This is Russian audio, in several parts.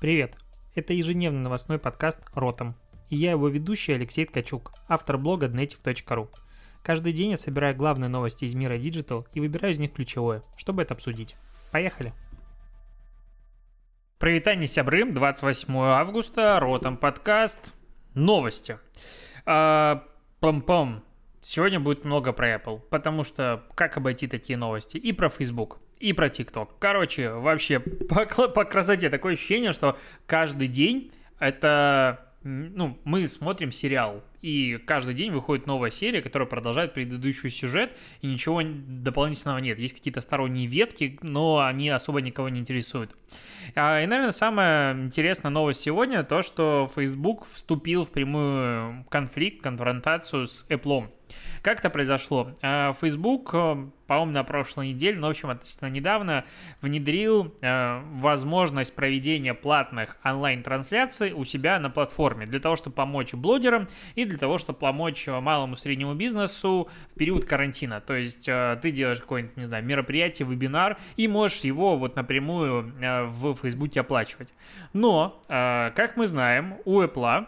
Привет! Это ежедневный новостной подкаст «Ротом». И я его ведущий Алексей Ткачук, автор блога dnetiv.ru. Каждый день я собираю главные новости из мира Digital и выбираю из них ключевое, чтобы это обсудить. Поехали! Привитание, сябры, 28 августа, Ротом подкаст, новости. А, пам-пам, сегодня будет много про Apple, потому что как обойти такие новости? И про Facebook, и про TikTok. Короче, вообще по, по красоте такое ощущение, что каждый день это ну, мы смотрим сериал, и каждый день выходит новая серия, которая продолжает предыдущий сюжет, и ничего дополнительного нет. Есть какие-то сторонние ветки, но они особо никого не интересуют. А, и, наверное, самая интересная новость сегодня то, что Facebook вступил в прямую конфликт, конфронтацию с Apple. Как это произошло? А, Facebook, э, по-моему, на прошлой неделе, но, в общем, относительно недавно, внедрил э, возможность проведения платных онлайн-трансляций у себя на платформе для того, чтобы помочь блогерам и для того, чтобы помочь малому среднему бизнесу в период карантина. То есть э, ты делаешь какое-нибудь, не знаю, мероприятие, вебинар и можешь его вот напрямую в Facebook оплачивать. Но, как мы знаем, у Apple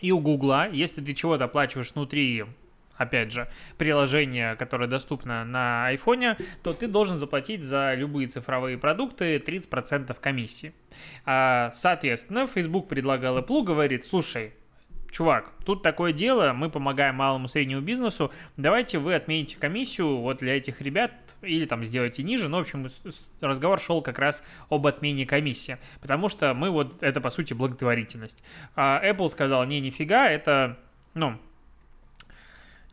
и у Гугла, если ты чего-то оплачиваешь внутри опять же, приложение, которое доступно на айфоне, то ты должен заплатить за любые цифровые продукты 30% комиссии. А, соответственно, Facebook предлагал Apple, говорит, слушай, чувак, тут такое дело, мы помогаем малому среднему бизнесу, давайте вы отмените комиссию вот для этих ребят или там сделайте ниже, но, в общем, разговор шел как раз об отмене комиссии, потому что мы вот, это, по сути, благотворительность. А Apple сказал, не, нифига, это, ну,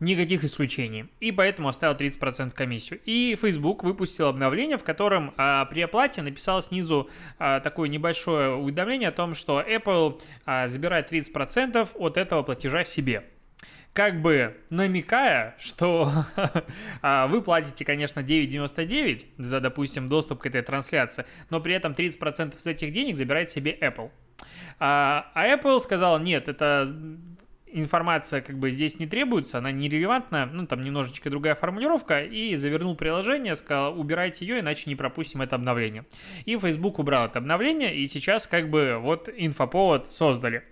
никаких исключений. И поэтому оставил 30% комиссию. И Facebook выпустил обновление, в котором а, при оплате написал снизу а, такое небольшое уведомление о том, что Apple а, забирает 30% от этого платежа себе как бы намекая, что а, вы платите, конечно, 9,99 за, допустим, доступ к этой трансляции, но при этом 30% с этих денег забирает себе Apple. А, а Apple сказал, нет, это информация как бы здесь не требуется, она нерелевантна, ну там немножечко другая формулировка, и завернул приложение, сказал, убирайте ее, иначе не пропустим это обновление. И Facebook убрал это обновление, и сейчас как бы вот инфоповод создали.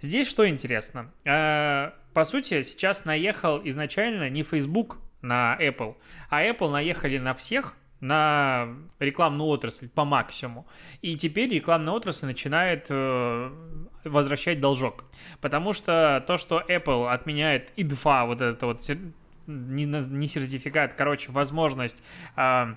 Здесь что интересно, а, по сути сейчас наехал изначально не Facebook на Apple, а Apple наехали на всех, на рекламную отрасль по максимуму. И теперь рекламная отрасль начинает э, возвращать должок. Потому что то, что Apple отменяет IDFA, вот это вот не, не сертификат, короче, возможность э,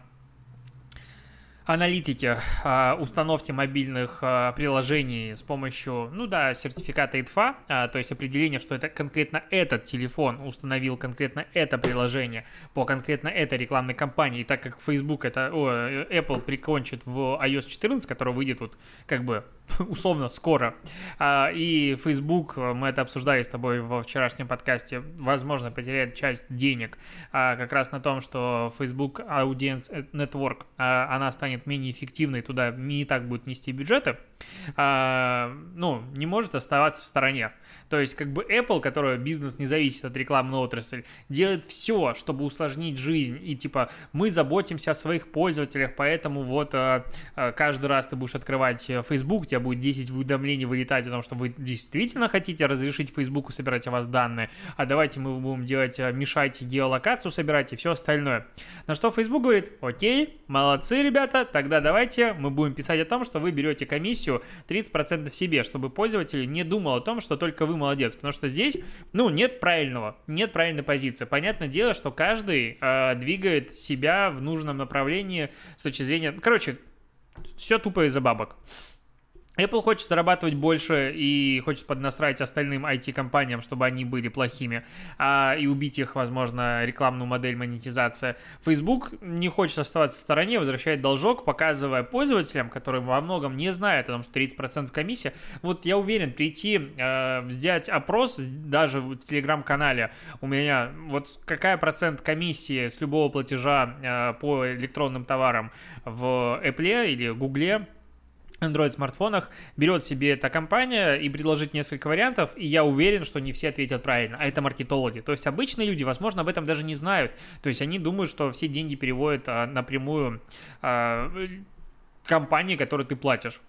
аналитики а, установки мобильных а, приложений с помощью, ну да, сертификата IDFA, а, то есть определение, что это конкретно этот телефон установил конкретно это приложение по конкретно этой рекламной кампании, и так как Facebook это, о, Apple прикончит в iOS 14, который выйдет вот как бы условно скоро, и Facebook, мы это обсуждали с тобой во вчерашнем подкасте, возможно, потеряет часть денег как раз на том, что Facebook Audience Network, она станет менее эффективной, туда не так будет нести бюджеты, а, ну, не может оставаться в стороне. То есть, как бы Apple, которая бизнес не зависит от рекламной отрасли, делает все, чтобы усложнить жизнь. И типа, мы заботимся о своих пользователях, поэтому вот а, а, каждый раз ты будешь открывать Facebook, у тебя будет 10 уведомлений вылетать о том, что вы действительно хотите разрешить Facebook собирать о вас данные, а давайте мы будем делать, мешать геолокацию собирать и все остальное. На что Facebook говорит, окей, молодцы, ребята, тогда давайте мы будем писать о том, что вы берете комиссию 30% себе, чтобы пользователь не думал о том, что только вы молодец. Потому что здесь, ну, нет правильного, нет правильной позиции. Понятное дело, что каждый э, двигает себя в нужном направлении с точки зрения... Короче, все тупо из-за бабок. Apple хочет зарабатывать больше и хочет поднастраивать остальным IT-компаниям, чтобы они были плохими, а, и убить их, возможно, рекламную модель монетизации. Facebook не хочет оставаться в стороне, возвращает должок, показывая пользователям, которые во многом не знают о том, что 30% комиссия. Вот я уверен, прийти, э, взять опрос даже в Телеграм-канале у меня, вот какая процент комиссии с любого платежа э, по электронным товарам в Apple или Google, Android-смартфонах берет себе эта компания и предложит несколько вариантов, и я уверен, что не все ответят правильно, а это маркетологи. То есть обычные люди, возможно, об этом даже не знают. То есть они думают, что все деньги переводят а, напрямую а, компании, которой ты платишь.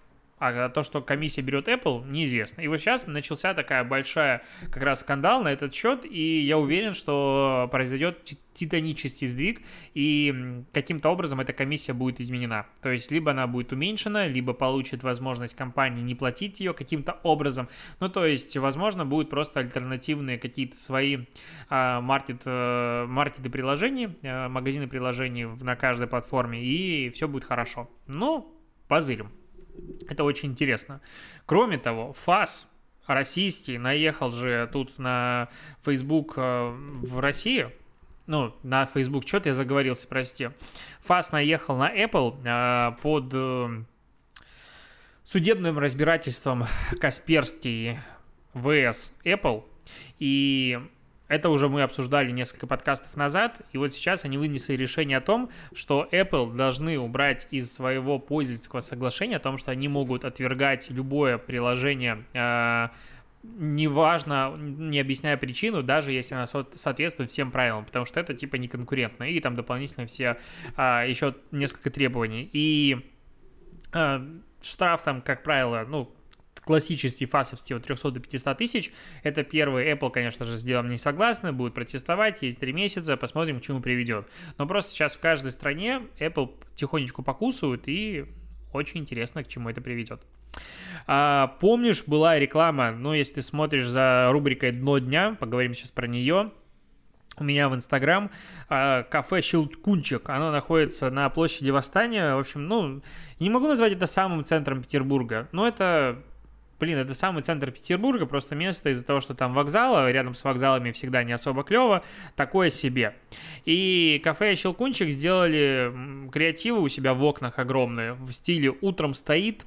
А то, что комиссия берет Apple, неизвестно. И вот сейчас начался такая большая как раз скандал на этот счет, и я уверен, что произойдет титанический сдвиг, и каким-то образом эта комиссия будет изменена. То есть либо она будет уменьшена, либо получит возможность компании не платить ее каким-то образом. Ну, то есть, возможно, будут просто альтернативные какие-то свои а, маркет, а, маркеты приложений, а, магазины приложений на каждой платформе, и все будет хорошо. Ну, позырим. Это очень интересно. Кроме того, ФАС российский наехал же тут на Facebook в Россию, ну, на Facebook, что-то я заговорился, прости. ФАС наехал на Apple э, под э, судебным разбирательством Касперский ВС Apple, и это уже мы обсуждали несколько подкастов назад, и вот сейчас они вынесли решение о том, что Apple должны убрать из своего пользовательского соглашения о том, что они могут отвергать любое приложение э, неважно, не объясняя причину, даже если она соответствует всем правилам, потому что это типа не конкурентно, и там дополнительно все а, еще несколько требований. И а, штраф там, как правило, ну, классический фасовский от 300 до 500 тысяч. Это первый. Apple, конечно же, с делом не согласны, будет протестовать, есть три месяца, посмотрим, к чему приведет. Но просто сейчас в каждой стране Apple тихонечку покусывают, и очень интересно, к чему это приведет. А, помнишь, была реклама, ну, если ты смотришь за рубрикой «Дно дня», поговорим сейчас про нее, у меня в Инстаграм а, кафе Щелкунчик. Оно находится на площади Восстания. В общем, ну, не могу назвать это самым центром Петербурга, но это блин, это самый центр Петербурга, просто место из-за того, что там вокзалы, рядом с вокзалами всегда не особо клево, такое себе. И кафе Щелкунчик сделали креативы у себя в окнах огромные, в стиле «Утром стоит»,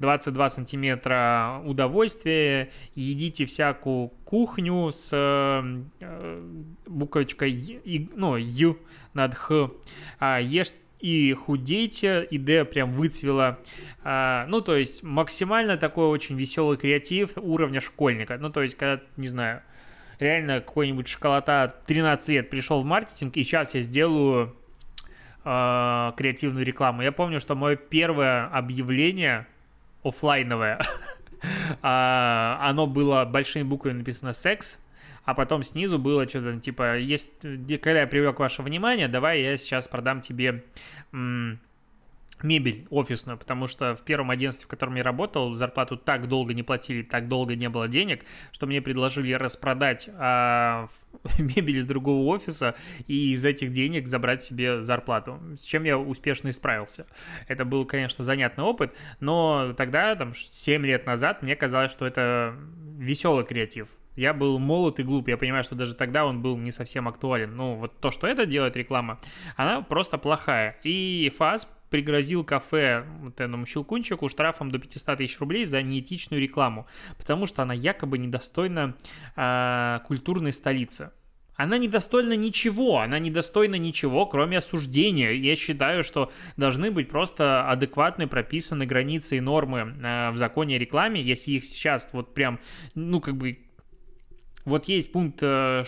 22 сантиметра удовольствия, едите всякую кухню с э, буковочкой, ну, «ю» над «х», а, ешь и худейте, и Д прям выцвела. А, ну, то есть максимально такой очень веселый креатив уровня школьника. Ну, то есть, когда, не знаю, реально какой-нибудь шоколада 13 лет пришел в маркетинг, и сейчас я сделаю э, креативную рекламу. Я помню, что мое первое объявление офлайновое, а, оно было большими буквами написано «секс», а потом снизу было что-то типа, есть, когда я привлек ваше внимание, давай я сейчас продам тебе мебель офисную, потому что в первом агентстве, в котором я работал, зарплату так долго не платили, так долго не было денег, что мне предложили распродать а, мебель из другого офиса и из этих денег забрать себе зарплату, с чем я успешно исправился. Это был, конечно, занятный опыт, но тогда, там, 7 лет назад, мне казалось, что это веселый креатив. Я был молод и глуп, я понимаю, что даже тогда он был не совсем актуален. Ну, вот то, что это делает реклама, она просто плохая. И ФАС пригрозил кафе вот этому щелкунчику штрафом до 500 тысяч рублей за неэтичную рекламу, потому что она якобы недостойна э, культурной столицы. Она недостойна ничего, она недостойна ничего, кроме осуждения. Я считаю, что должны быть просто адекватно прописаны границы и нормы э, в законе о рекламе. Если их сейчас вот прям, ну, как бы вот есть пункт 6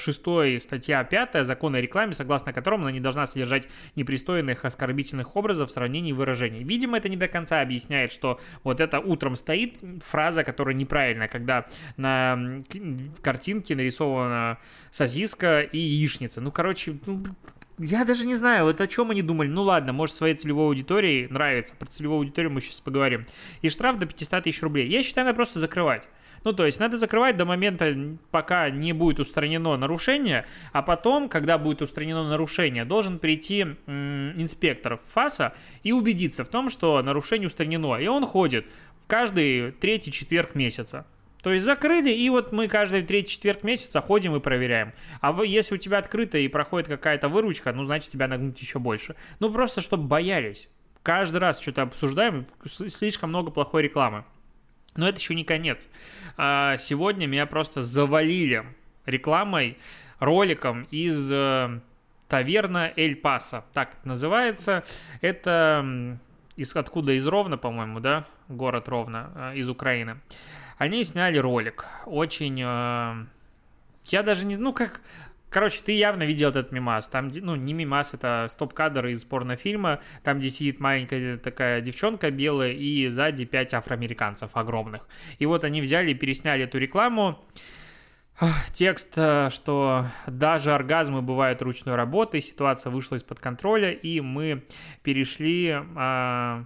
э, статья 5 закона о рекламе, согласно которому она не должна содержать непристойных оскорбительных образов, сравнений и выражений. Видимо, это не до конца объясняет, что вот это утром стоит фраза, которая неправильная, когда на картинке нарисована сосиска и яичница. Ну, короче, ну, я даже не знаю, вот о чем они думали. Ну ладно, может, своей целевой аудитории нравится. Про целевую аудиторию мы сейчас поговорим. И штраф до 500 тысяч рублей. Я считаю, надо просто закрывать. Ну, то есть надо закрывать до момента, пока не будет устранено нарушение, а потом, когда будет устранено нарушение, должен прийти м, инспектор ФАСа и убедиться в том, что нарушение устранено. И он ходит в каждый третий четверг месяца. То есть закрыли, и вот мы каждый третий четверг месяца ходим и проверяем. А вы, если у тебя открыто и проходит какая-то выручка, ну, значит, тебя нагнуть еще больше. Ну, просто чтобы боялись. Каждый раз что-то обсуждаем, слишком много плохой рекламы. Но это еще не конец. А, сегодня меня просто завалили рекламой, роликом из э, таверна Эль Паса, так это называется. Это из откуда? Из Ровно, по-моему, да? Город Ровно, э, из Украины. Они сняли ролик. Очень... Э, я даже не... Ну, как Короче, ты явно видел этот мимас. Там, ну, не мимас, это стоп-кадр из порнофильма, там, где сидит маленькая такая девчонка белая, и сзади пять афроамериканцев огромных. И вот они взяли и пересняли эту рекламу. Текст, э, что даже оргазмы бывают ручной работой, ситуация вышла из-под контроля, и мы перешли а,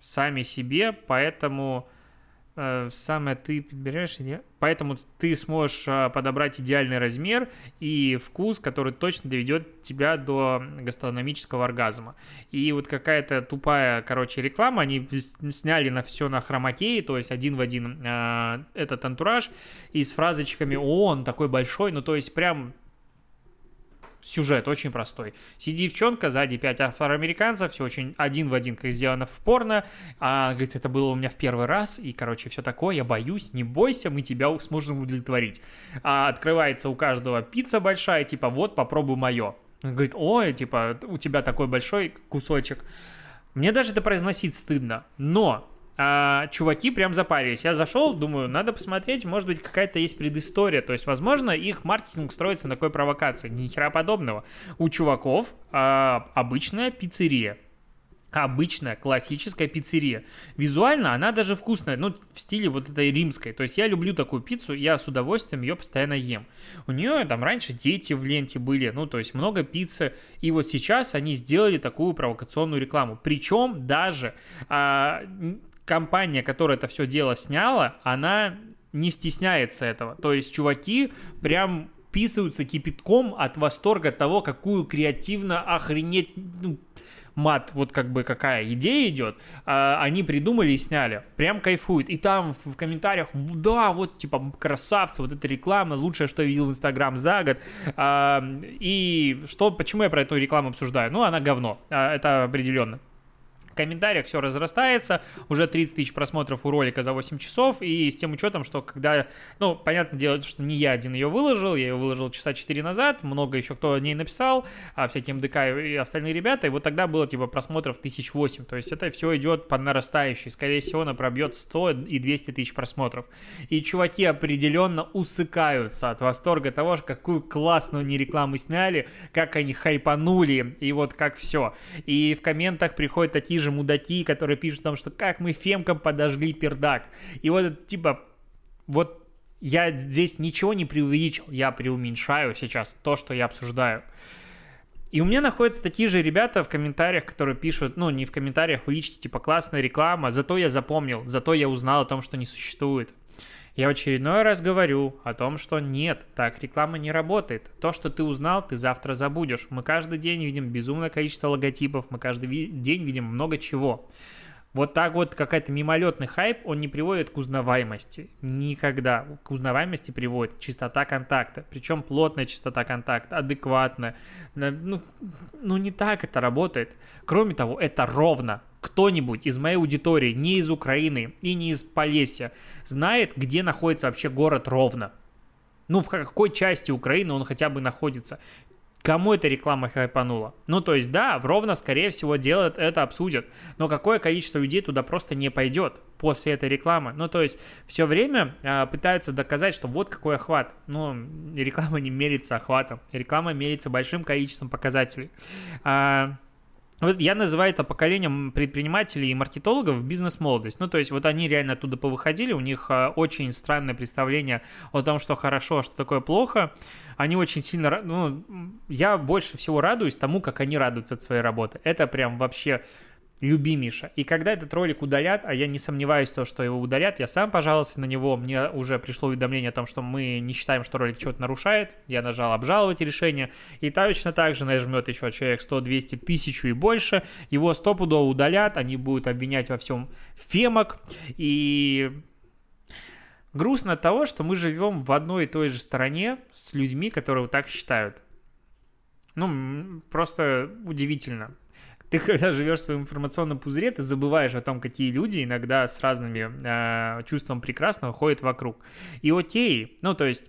сами себе, поэтому Э, самое ты подбираешь, поэтому ты сможешь э, подобрать идеальный размер и вкус, который точно доведет тебя до гастрономического оргазма. И вот какая-то тупая, короче, реклама, они сняли на все на хромакее, то есть один в один э, этот антураж, и с фразочками «О, он такой большой», ну то есть прям сюжет очень простой. Сидит девчонка, сзади пять афроамериканцев, все очень один в один, как сделано в порно. А, говорит, это было у меня в первый раз, и, короче, все такое, я боюсь, не бойся, мы тебя сможем удовлетворить. А, открывается у каждого пицца большая, типа, вот, попробуй мое. Он говорит, ой, типа, у тебя такой большой кусочек. Мне даже это произносить стыдно, но а, чуваки прям запарились. Я зашел, думаю, надо посмотреть, может быть, какая-то есть предыстория. То есть, возможно, их маркетинг строится на такой провокации. Ни хера подобного. У чуваков а, обычная пиццерия. Обычная классическая пиццерия. Визуально она даже вкусная, ну, в стиле вот этой римской. То есть я люблю такую пиццу, я с удовольствием ее постоянно ем. У нее там раньше дети в ленте были, ну, то есть много пиццы. И вот сейчас они сделали такую провокационную рекламу. Причем даже а, компания, которая это все дело сняла, она не стесняется этого. То есть чуваки прям писаются кипятком от восторга того, какую креативно охренеть ну, мат, вот как бы какая идея идет, а, они придумали и сняли. Прям кайфуют. И там в, комментариях, да, вот типа красавцы, вот эта реклама, лучшее, что я видел в Инстаграм за год. А, и что, почему я про эту рекламу обсуждаю? Ну, она говно, а, это определенно комментариях все разрастается, уже 30 тысяч просмотров у ролика за 8 часов, и с тем учетом, что когда, ну, понятное дело, что не я один ее выложил, я ее выложил часа 4 назад, много еще кто о ней написал, а всякие МДК и остальные ребята, и вот тогда было типа просмотров 1008, то есть это все идет по нарастающей, скорее всего, она пробьет 100 и 200 тысяч просмотров. И чуваки определенно усыкаются от восторга того, какую классную они рекламу сняли, как они хайпанули, и вот как все. И в комментах приходят такие же же мудаки, которые пишут там, что как мы фемкам подожгли пердак. И вот типа, вот я здесь ничего не преувеличил, я преуменьшаю сейчас то, что я обсуждаю. И у меня находятся такие же ребята в комментариях, которые пишут, ну, не в комментариях, в личке, типа, классная реклама, зато я запомнил, зато я узнал о том, что не существует. Я в очередной раз говорю о том, что нет, так реклама не работает. То, что ты узнал, ты завтра забудешь. Мы каждый день видим безумное количество логотипов, мы каждый день видим много чего. Вот так вот какая-то мимолетный хайп, он не приводит к узнаваемости. Никогда. К узнаваемости приводит частота контакта. Причем плотная частота контакта, адекватная. Ну, ну не так это работает. Кроме того, это ровно кто-нибудь из моей аудитории, не из Украины и не из Полесья, знает, где находится вообще город Ровно? Ну, в какой части Украины он хотя бы находится? Кому эта реклама хайпанула? Ну, то есть, да, в Ровно, скорее всего, делают это, обсудят. Но какое количество людей туда просто не пойдет после этой рекламы? Ну, то есть, все время э, пытаются доказать, что вот какой охват. Но реклама не мерится охватом. Реклама мерится большим количеством показателей. А, вот я называю это поколением предпринимателей и маркетологов бизнес-молодость. Ну, то есть вот они реально оттуда повыходили, у них а, очень странное представление о том, что хорошо, а что такое плохо. Они очень сильно... Ну, я больше всего радуюсь тому, как они радуются от своей работы. Это прям вообще любимейше. И когда этот ролик удалят, а я не сомневаюсь в том, что его удалят, я сам пожаловался на него, мне уже пришло уведомление о том, что мы не считаем, что ролик что-то нарушает, я нажал обжаловать решение, и точно так же нажмет еще человек 100, 200, 1000 и больше, его стопудово удалят, они будут обвинять во всем фемок, и грустно от того, что мы живем в одной и той же стороне с людьми, которые вот так считают. Ну, просто удивительно. Ты когда живешь в своем информационном пузыре, ты забываешь о том, какие люди иногда с разными э, чувством прекрасного ходят вокруг. И окей, ну то есть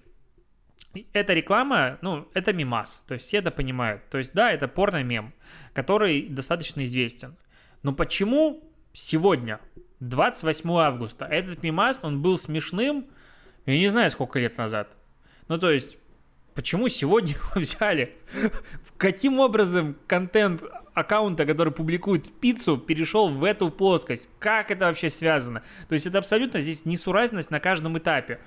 эта реклама, ну, это мимас, то есть все это понимают. То есть, да, это порно-мем, который достаточно известен. Но почему сегодня, 28 августа, этот мимас, он был смешным, я не знаю, сколько лет назад. Ну, то есть, почему сегодня взяли? Каким образом контент аккаунта, который публикует пиццу, перешел в эту плоскость? Как это вообще связано? То есть это абсолютно здесь несуразность на каждом этапе.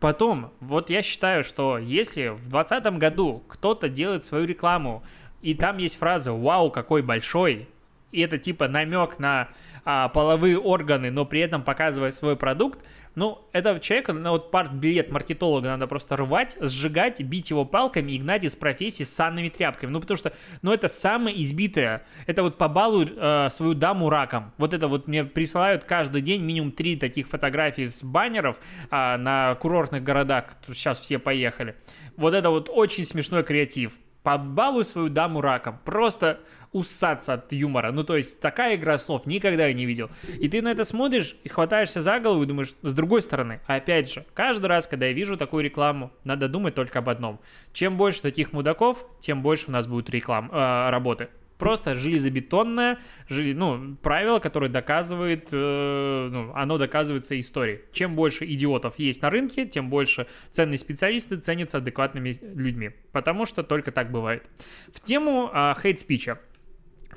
Потом, вот я считаю, что если в 2020 году кто-то делает свою рекламу, и там есть фраза «Вау, какой большой», и это типа намек на а, половые органы, но при этом показывая свой продукт, ну, этого человека, на вот билет маркетолога надо просто рвать, сжигать, бить его палками и гнать из профессии с санными тряпками. Ну, потому что, ну, это самое избитое. Это вот побалуй э, свою даму раком. Вот это вот мне присылают каждый день минимум три таких фотографий с баннеров э, на курортных городах, сейчас все поехали. Вот это вот очень смешной креатив побалуй свою даму раком. Просто усаться от юмора. Ну, то есть, такая игра слов никогда я не видел. И ты на это смотришь и хватаешься за голову и думаешь, с другой стороны, опять же, каждый раз, когда я вижу такую рекламу, надо думать только об одном. Чем больше таких мудаков, тем больше у нас будет реклам, э, работы просто железобетонное ну, правило, которое доказывает, э, ну, оно доказывается историей. Чем больше идиотов есть на рынке, тем больше ценные специалисты ценятся адекватными людьми. Потому что только так бывает. В тему э, хейт-спича.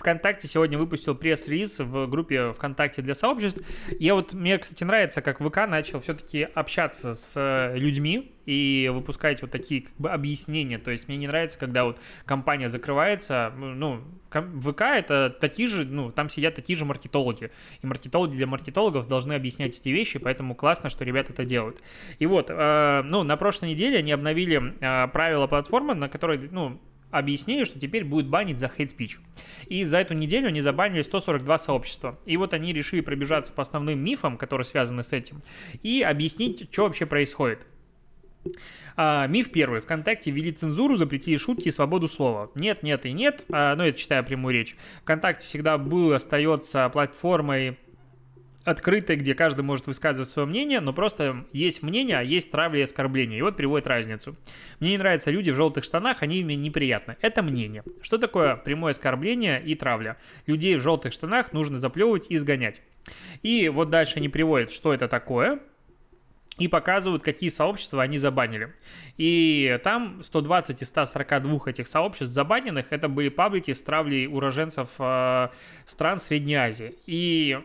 ВКонтакте сегодня выпустил пресс-релиз в группе ВКонтакте для сообществ. Я вот, мне, кстати, нравится, как ВК начал все-таки общаться с э, людьми и выпускать вот такие как бы объяснения. То есть мне не нравится, когда вот компания закрывается, ну, ВК это такие же, ну, там сидят такие же маркетологи. И маркетологи для маркетологов должны объяснять эти вещи, поэтому классно, что ребята это делают. И вот, э, ну, на прошлой неделе они обновили э, правила платформы, на которой, ну, объяснили, что теперь будет банить за hate speech. И за эту неделю они забанили 142 сообщества. И вот они решили пробежаться по основным мифам, которые связаны с этим, и объяснить, что вообще происходит. А, миф первый. Вконтакте ввели цензуру, запретили шутки и свободу слова. Нет, нет и нет. А, ну, это читая прямую речь. Вконтакте всегда был, остается платформой открытой, где каждый может высказывать свое мнение, но просто есть мнение, а есть травля и оскорбление. И вот приводит разницу. Мне не нравятся люди в желтых штанах, они мне неприятны. Это мнение. Что такое прямое оскорбление и травля? Людей в желтых штанах нужно заплевывать и изгонять. И вот дальше они приводят, что это такое, и показывают, какие сообщества они забанили. И там 120 из 142 этих сообществ забаненных, это были паблики с травлей уроженцев э, стран Средней Азии. И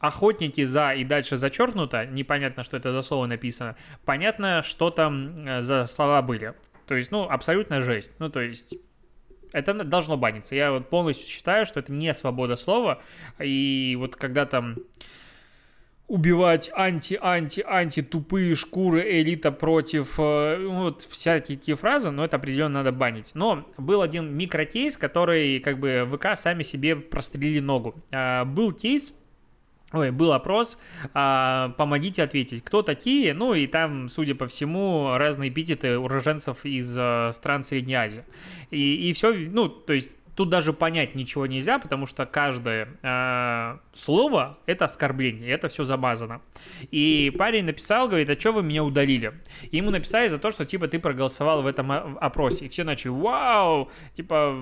охотники за и дальше зачеркнуто, непонятно, что это за слово написано, понятно, что там э, за слова были. То есть, ну, абсолютно жесть. Ну, то есть, это должно баниться. Я вот полностью считаю, что это не свобода слова. И вот когда там убивать анти-анти-анти тупые шкуры элита против э, ну, вот всякие такие фразы, но это определенно надо банить. Но был один микрокейс, который как бы ВК сами себе прострелили ногу. А, был кейс, Ой, был опрос, а, помогите ответить, кто такие, ну и там, судя по всему, разные эпитеты уроженцев из а, стран Средней Азии. И, и все, ну, то есть Тут даже понять ничего нельзя, потому что каждое э, слово это оскорбление, это все замазано. И парень написал, говорит, а что вы меня удалили? И ему написали за то, что типа ты проголосовал в этом опросе. И все начали, вау, типа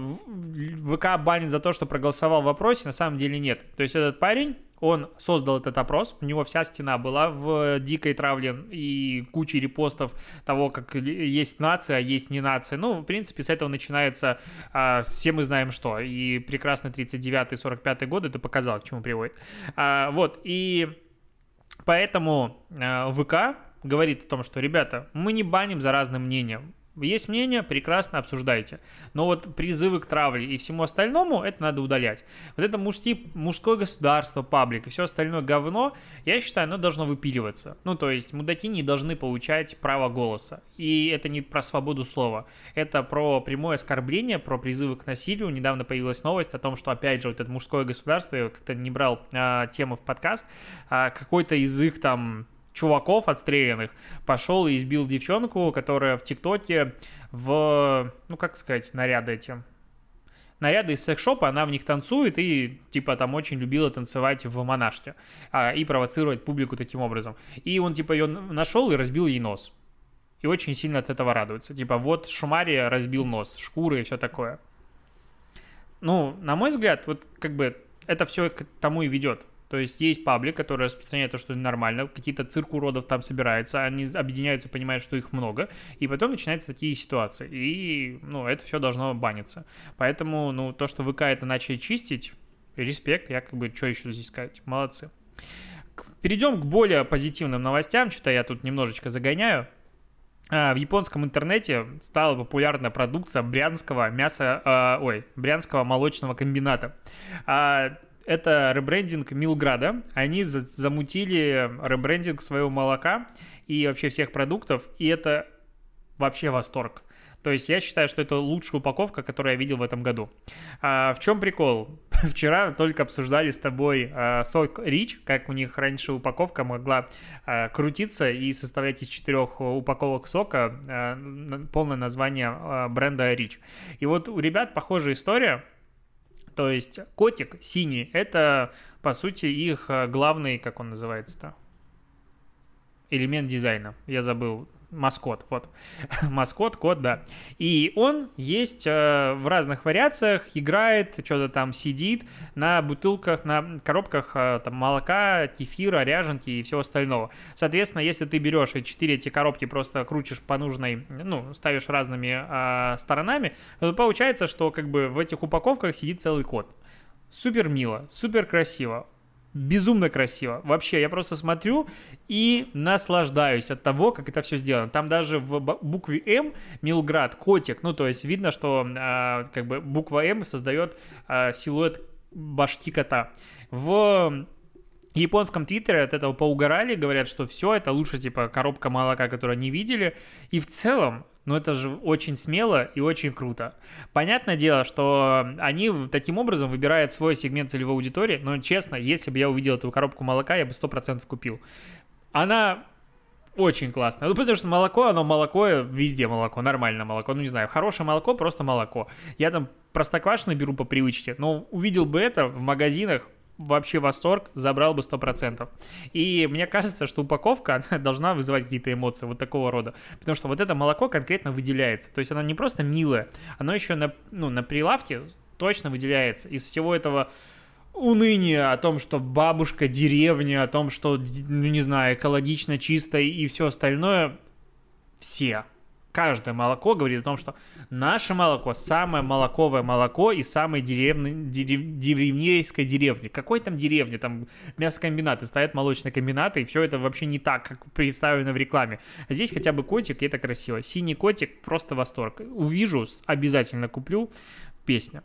ВК банит за то, что проголосовал в опросе, на самом деле нет. То есть этот парень он создал этот опрос, у него вся стена была в дикой травле и куча репостов того, как есть нация, а есть не нация. Ну, в принципе, с этого начинается, а, все мы знаем что, и прекрасно 39-45 годы это показал, к чему приводит. А, вот, и поэтому а, ВК говорит о том, что, ребята, мы не баним за разным мнением, есть мнение, прекрасно обсуждайте. Но вот призывы к травле и всему остальному, это надо удалять. Вот это мужские, мужское государство, паблик и все остальное говно, я считаю, оно должно выпиливаться. Ну, то есть мудаки не должны получать право голоса. И это не про свободу слова. Это про прямое оскорбление, про призывы к насилию. Недавно появилась новость о том, что, опять же, вот это мужское государство, я как-то не брал а, тему в подкаст, а, какой-то из их там чуваков отстрелянных пошел и избил девчонку, которая в ТикТоке в, ну как сказать, наряды эти, наряды из секс-шопа, она в них танцует и, типа, там очень любила танцевать в монашке а, и провоцировать публику таким образом. И он, типа, ее нашел и разбил ей нос. И очень сильно от этого радуется. Типа, вот Шумария разбил нос, шкуры и все такое. Ну, на мой взгляд, вот как бы это все к тому и ведет. То есть есть паблик, который распространяет то, что нормально, какие-то цирк уродов там собирается, они объединяются, понимают, что их много, и потом начинаются такие ситуации. И, ну, это все должно баниться. Поэтому, ну, то, что ВК это начали чистить, респект, я как бы, что еще здесь сказать, молодцы. Перейдем к более позитивным новостям, что-то я тут немножечко загоняю. А, в японском интернете стала популярна продукция брянского мяса, э, ой, брянского молочного комбината. А, это ребрендинг Милграда. Они замутили ребрендинг своего молока и вообще всех продуктов, и это вообще восторг. То есть я считаю, что это лучшая упаковка, которую я видел в этом году. А, в чем прикол? Вчера только обсуждали с тобой а, сок Рич, как у них раньше упаковка могла а, крутиться и составлять из четырех упаковок сока а, полное название бренда Рич. И вот у ребят похожая история. То есть котик синий, это, по сути, их а, главный, как он называется-то? элемент дизайна. Я забыл маскот, вот, маскот, кот, да. И он есть э, в разных вариациях, играет, что-то там сидит на бутылках, на коробках э, там молока, кефира, ряженки и всего остального. Соответственно, если ты берешь и 4 эти коробки просто крутишь по нужной, ну, ставишь разными э, сторонами, то получается, что как бы в этих упаковках сидит целый кот. Супер мило, супер красиво безумно красиво. Вообще, я просто смотрю и наслаждаюсь от того, как это все сделано. Там даже в букве М Милград, котик, ну, то есть видно, что э, как бы буква М создает э, силуэт башки кота. В японском твиттере от этого поугорали, говорят, что все, это лучше, типа, коробка молока, которую они видели. И в целом, ну это же очень смело и очень круто. Понятное дело, что они таким образом выбирают свой сегмент целевой аудитории, но честно, если бы я увидел эту коробку молока, я бы 100% купил. Она очень классно. Ну, потому что молоко, оно молоко, везде молоко, нормальное молоко. Ну, не знаю, хорошее молоко, просто молоко. Я там простоквашино беру по привычке, но увидел бы это в магазинах, вообще восторг, забрал бы 100%. И мне кажется, что упаковка она должна вызывать какие-то эмоции вот такого рода. Потому что вот это молоко конкретно выделяется. То есть оно не просто милое, оно еще на, ну, на прилавке точно выделяется. Из всего этого уныния о том, что бабушка, деревня, о том, что, ну не знаю, экологично, чисто и все остальное, все каждое молоко говорит о том, что наше молоко самое молоковое молоко и самой деревни, дерев, деревнейской деревни. Какой там деревни? Там мясокомбинаты, стоят молочные комбинаты, и все это вообще не так, как представлено в рекламе. А здесь хотя бы котик, и это красиво. Синий котик, просто восторг. Увижу, обязательно куплю. Песня.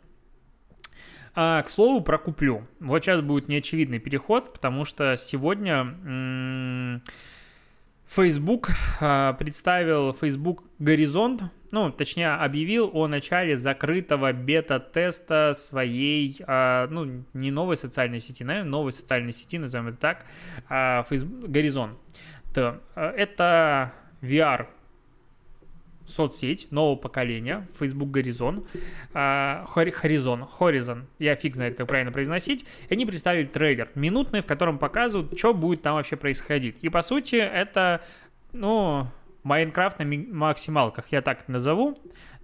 А, к слову, про куплю. Вот сейчас будет неочевидный переход, потому что сегодня... М- Facebook а, представил Facebook Горизонт, ну, точнее, объявил о начале закрытого бета-теста своей, а, ну, не новой социальной сети, наверное, новой социальной сети, назовем это так, а, Facebook Горизонт. Это VR соцсеть нового поколения, Facebook Горизон, Horizon, Horizon, я фиг знает, как правильно произносить, и они представили трейлер минутный, в котором показывают, что будет там вообще происходить. И, по сути, это, ну, Майнкрафт на максималках, я так это назову.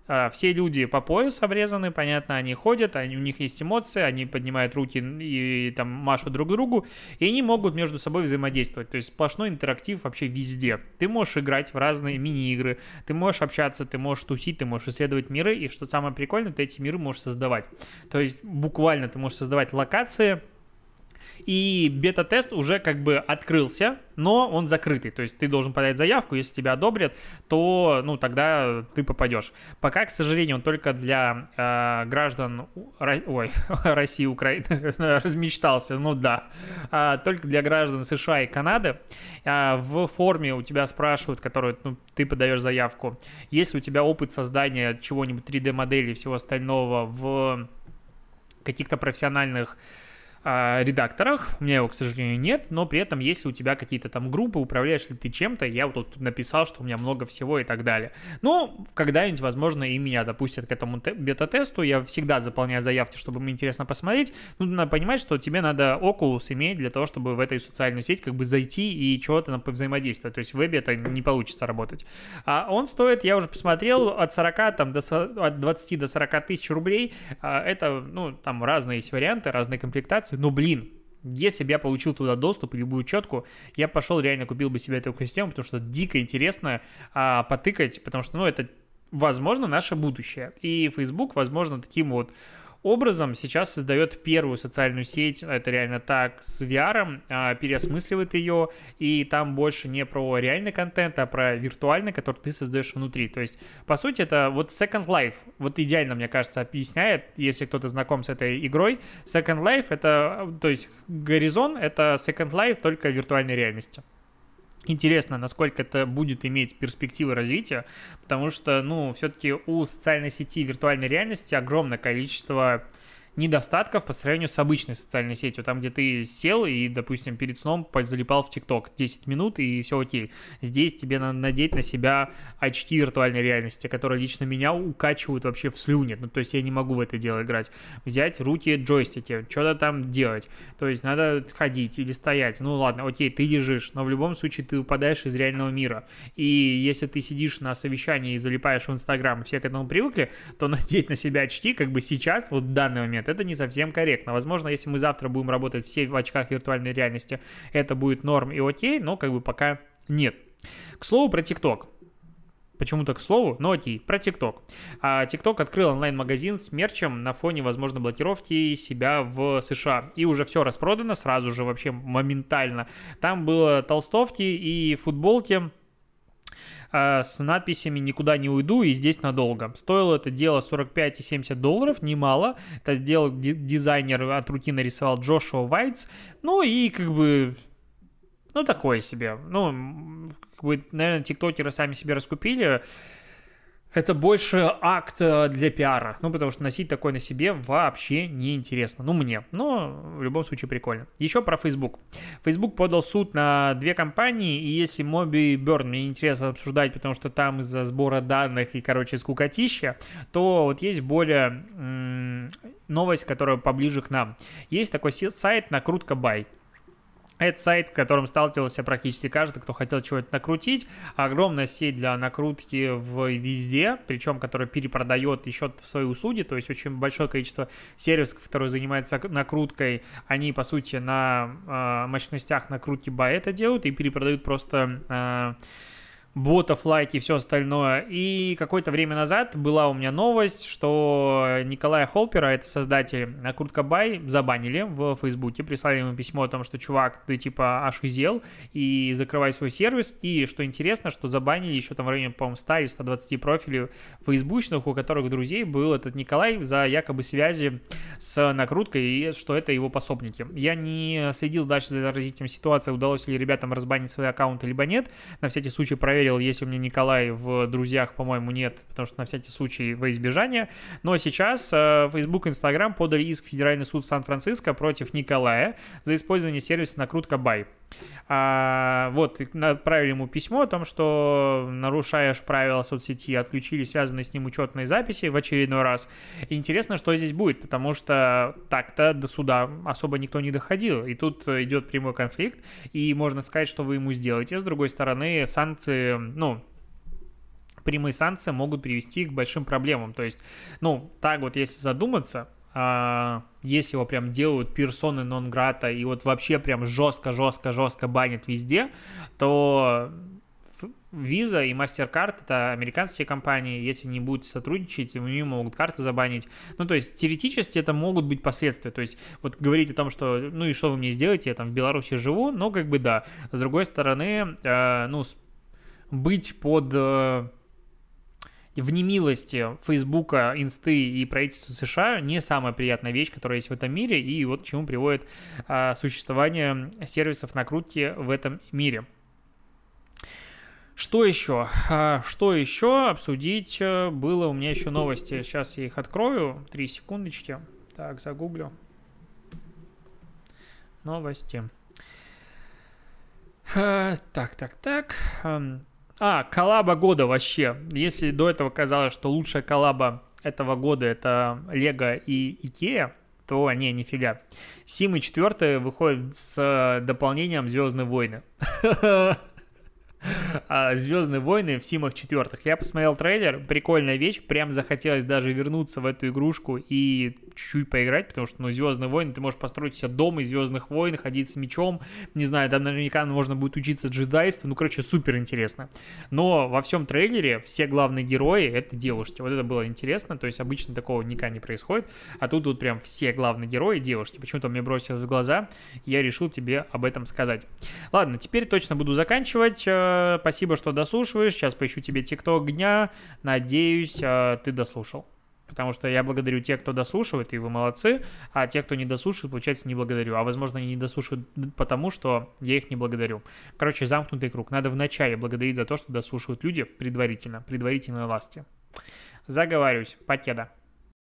А, все люди по пояс обрезаны, понятно, они ходят, они, у них есть эмоции, они поднимают руки и там машут друг другу, и они могут между собой взаимодействовать. То есть сплошной интерактив вообще везде. Ты можешь играть в разные мини-игры, ты можешь общаться, ты можешь тусить, ты можешь исследовать миры, и что самое прикольное, ты эти миры можешь создавать. То есть буквально ты можешь создавать локации, и бета-тест уже как бы открылся, но он закрытый, то есть ты должен подать заявку, если тебя одобрят, то, ну, тогда ты попадешь. Пока, к сожалению, он только для э, граждан, ой, России, Украины, размечтался, ну да, а, только для граждан США и Канады. А, в форме у тебя спрашивают, которую ну, ты подаешь заявку, есть ли у тебя опыт создания чего-нибудь 3D-модели и всего остального в каких-то профессиональных редакторах. У меня его, к сожалению, нет, но при этом, если у тебя какие-то там группы, управляешь ли ты чем-то, я вот тут написал, что у меня много всего и так далее. Ну, когда-нибудь, возможно, и меня допустят к этому бета-тесту. Я всегда заполняю заявки, чтобы мне интересно посмотреть. Ну, надо понимать, что тебе надо Oculus иметь для того, чтобы в эту социальную сеть как бы зайти и чего-то там взаимодействовать. То есть в вебе это не получится работать. А он стоит, я уже посмотрел, от 40 там до от 20 до 40 тысяч рублей. А это, ну, там разные есть варианты, разные комплектации но, блин, Если бы я получил туда доступ или любую четку, я пошел реально купил бы себе эту экосистему, потому что дико интересно а, потыкать, потому что, ну, это, возможно, наше будущее. И Facebook, возможно, таким вот образом сейчас создает первую социальную сеть, это реально так, с VR, а, переосмысливает ее, и там больше не про реальный контент, а про виртуальный, который ты создаешь внутри. То есть, по сути, это вот Second Life, вот идеально, мне кажется, объясняет, если кто-то знаком с этой игрой. Second Life — это, то есть, Горизон — это Second Life только виртуальной реальности. Интересно, насколько это будет иметь перспективы развития, потому что, ну, все-таки у социальной сети виртуальной реальности огромное количество недостатков по сравнению с обычной социальной сетью, там, где ты сел и, допустим, перед сном залипал в ТикТок 10 минут и все окей. Здесь тебе надо надеть на себя очки виртуальной реальности, которые лично меня укачивают вообще в слюне, ну, то есть я не могу в это дело играть. Взять руки джойстики, что-то там делать, то есть надо ходить или стоять, ну, ладно, окей, ты лежишь, но в любом случае ты выпадаешь из реального мира, и если ты сидишь на совещании и залипаешь в Инстаграм, все к этому привыкли, то надеть на себя очки, как бы сейчас, вот в данный момент, это не совсем корректно. Возможно, если мы завтра будем работать все в очках виртуальной реальности, это будет норм и окей, но как бы пока нет. К слову про ТикТок. Почему-то к слову, но окей, про ТикТок. А ТикТок открыл онлайн-магазин с мерчем на фоне, возможно, блокировки себя в США. И уже все распродано сразу же, вообще моментально. Там было толстовки и футболки э, с надписями «Никуда не уйду» и «Здесь надолго». Стоило это дело 45 и 70 долларов, немало. Это сделал дизайнер от руки нарисовал Джошуа Вайтс. Ну и как бы ну, такое себе. Ну, как бы, наверное, тиктокеры сами себе раскупили это больше акт э, для пиара. Ну, потому что носить такое на себе вообще неинтересно. Ну, мне. Но в любом случае прикольно. Еще про Facebook. Facebook подал суд на две компании, и если Моби Burn мне интересно обсуждать, потому что там из-за сбора данных и, короче, скукотища, то вот есть более м- новость, которая поближе к нам. Есть такой сайт накрутка бай. Это сайт, с которым сталкивался практически каждый, кто хотел чего-то накрутить. Огромная сеть для накрутки в везде, причем которая перепродает еще в свои услуги, то есть очень большое количество сервисов, которые занимаются накруткой, они, по сути, на э, мощностях накрутки BA это делают и перепродают просто... Э, ботов, лайки и все остальное. И какое-то время назад была у меня новость, что Николая Холпера, это создатель Накрутка Бай, забанили в Фейсбуке, прислали ему письмо о том, что чувак, ты типа ошизел и закрывай свой сервис. И что интересно, что забанили еще там в районе, по-моему, 100 или 120 профилей фейсбучных, у которых друзей был этот Николай за якобы связи с накруткой и что это его пособники. Я не следил дальше за развитием ситуации, удалось ли ребятам разбанить свои аккаунты либо нет. На всякий случай проверил проверил, есть у меня Николай в друзьях, по-моему, нет, потому что на всякий случай во избежание. Но сейчас э, Facebook и Instagram подали иск в Федеральный суд Сан-Франциско против Николая за использование сервиса накрутка Бай. А, вот, отправили ему письмо о том, что нарушаешь правила соцсети, отключили связанные с ним учетные записи в очередной раз. Интересно, что здесь будет, потому что так-то до суда особо никто не доходил. И тут идет прямой конфликт, и можно сказать, что вы ему сделаете. С другой стороны, санкции, ну, прямые санкции могут привести к большим проблемам. То есть, ну, так вот, если задуматься, а, если его прям делают персоны нон-грата и вот вообще прям жестко-жестко-жестко банят везде, то Visa и MasterCard — это американские компании, если не будут сотрудничать, у них могут карты забанить. Ну, то есть, теоретически это могут быть последствия. То есть, вот говорить о том, что, ну и что вы мне сделаете, я там в Беларуси живу, ну, как бы да. С другой стороны, э, ну, быть под э, в немилости Фейсбука, Инсты и правительства США не самая приятная вещь, которая есть в этом мире, и вот к чему приводит а, существование сервисов накрутки в этом мире. Что еще? А, что еще обсудить э, было у меня еще новости. Сейчас я их открою. Три секундочки. Так, загуглю. Новости. Так, так, так. А, коллаба года вообще. Если до этого казалось, что лучшая коллаба этого года это Лего и Икея, то не, нифига. Симы 4 выходит с дополнением Звездные войны. а, Звездные войны в Симах четвертых. Я посмотрел трейлер, прикольная вещь, прям захотелось даже вернуться в эту игрушку и чуть-чуть поиграть, потому что, ну, Звездные войны, ты можешь построить себе дом из Звездных войн, ходить с мечом, не знаю, там наверняка можно будет учиться джедайству, ну, короче, супер интересно. Но во всем трейлере все главные герои — это девушки. Вот это было интересно, то есть обычно такого никогда не происходит, а тут вот прям все главные герои девушки. Почему-то мне бросилось в глаза, я решил тебе об этом сказать. Ладно, теперь точно буду заканчивать. Спасибо, что дослушиваешь. Сейчас поищу тебе тикток дня. Надеюсь, э, ты дослушал. Потому что я благодарю тех, кто дослушивает, и вы молодцы, а тех, кто не дослушивает, получается, не благодарю. А возможно, они не дослушивают потому, что я их не благодарю. Короче, замкнутый круг. Надо вначале благодарить за то, что дослушивают люди предварительно, предварительные ласки. Заговариваюсь. Покеда.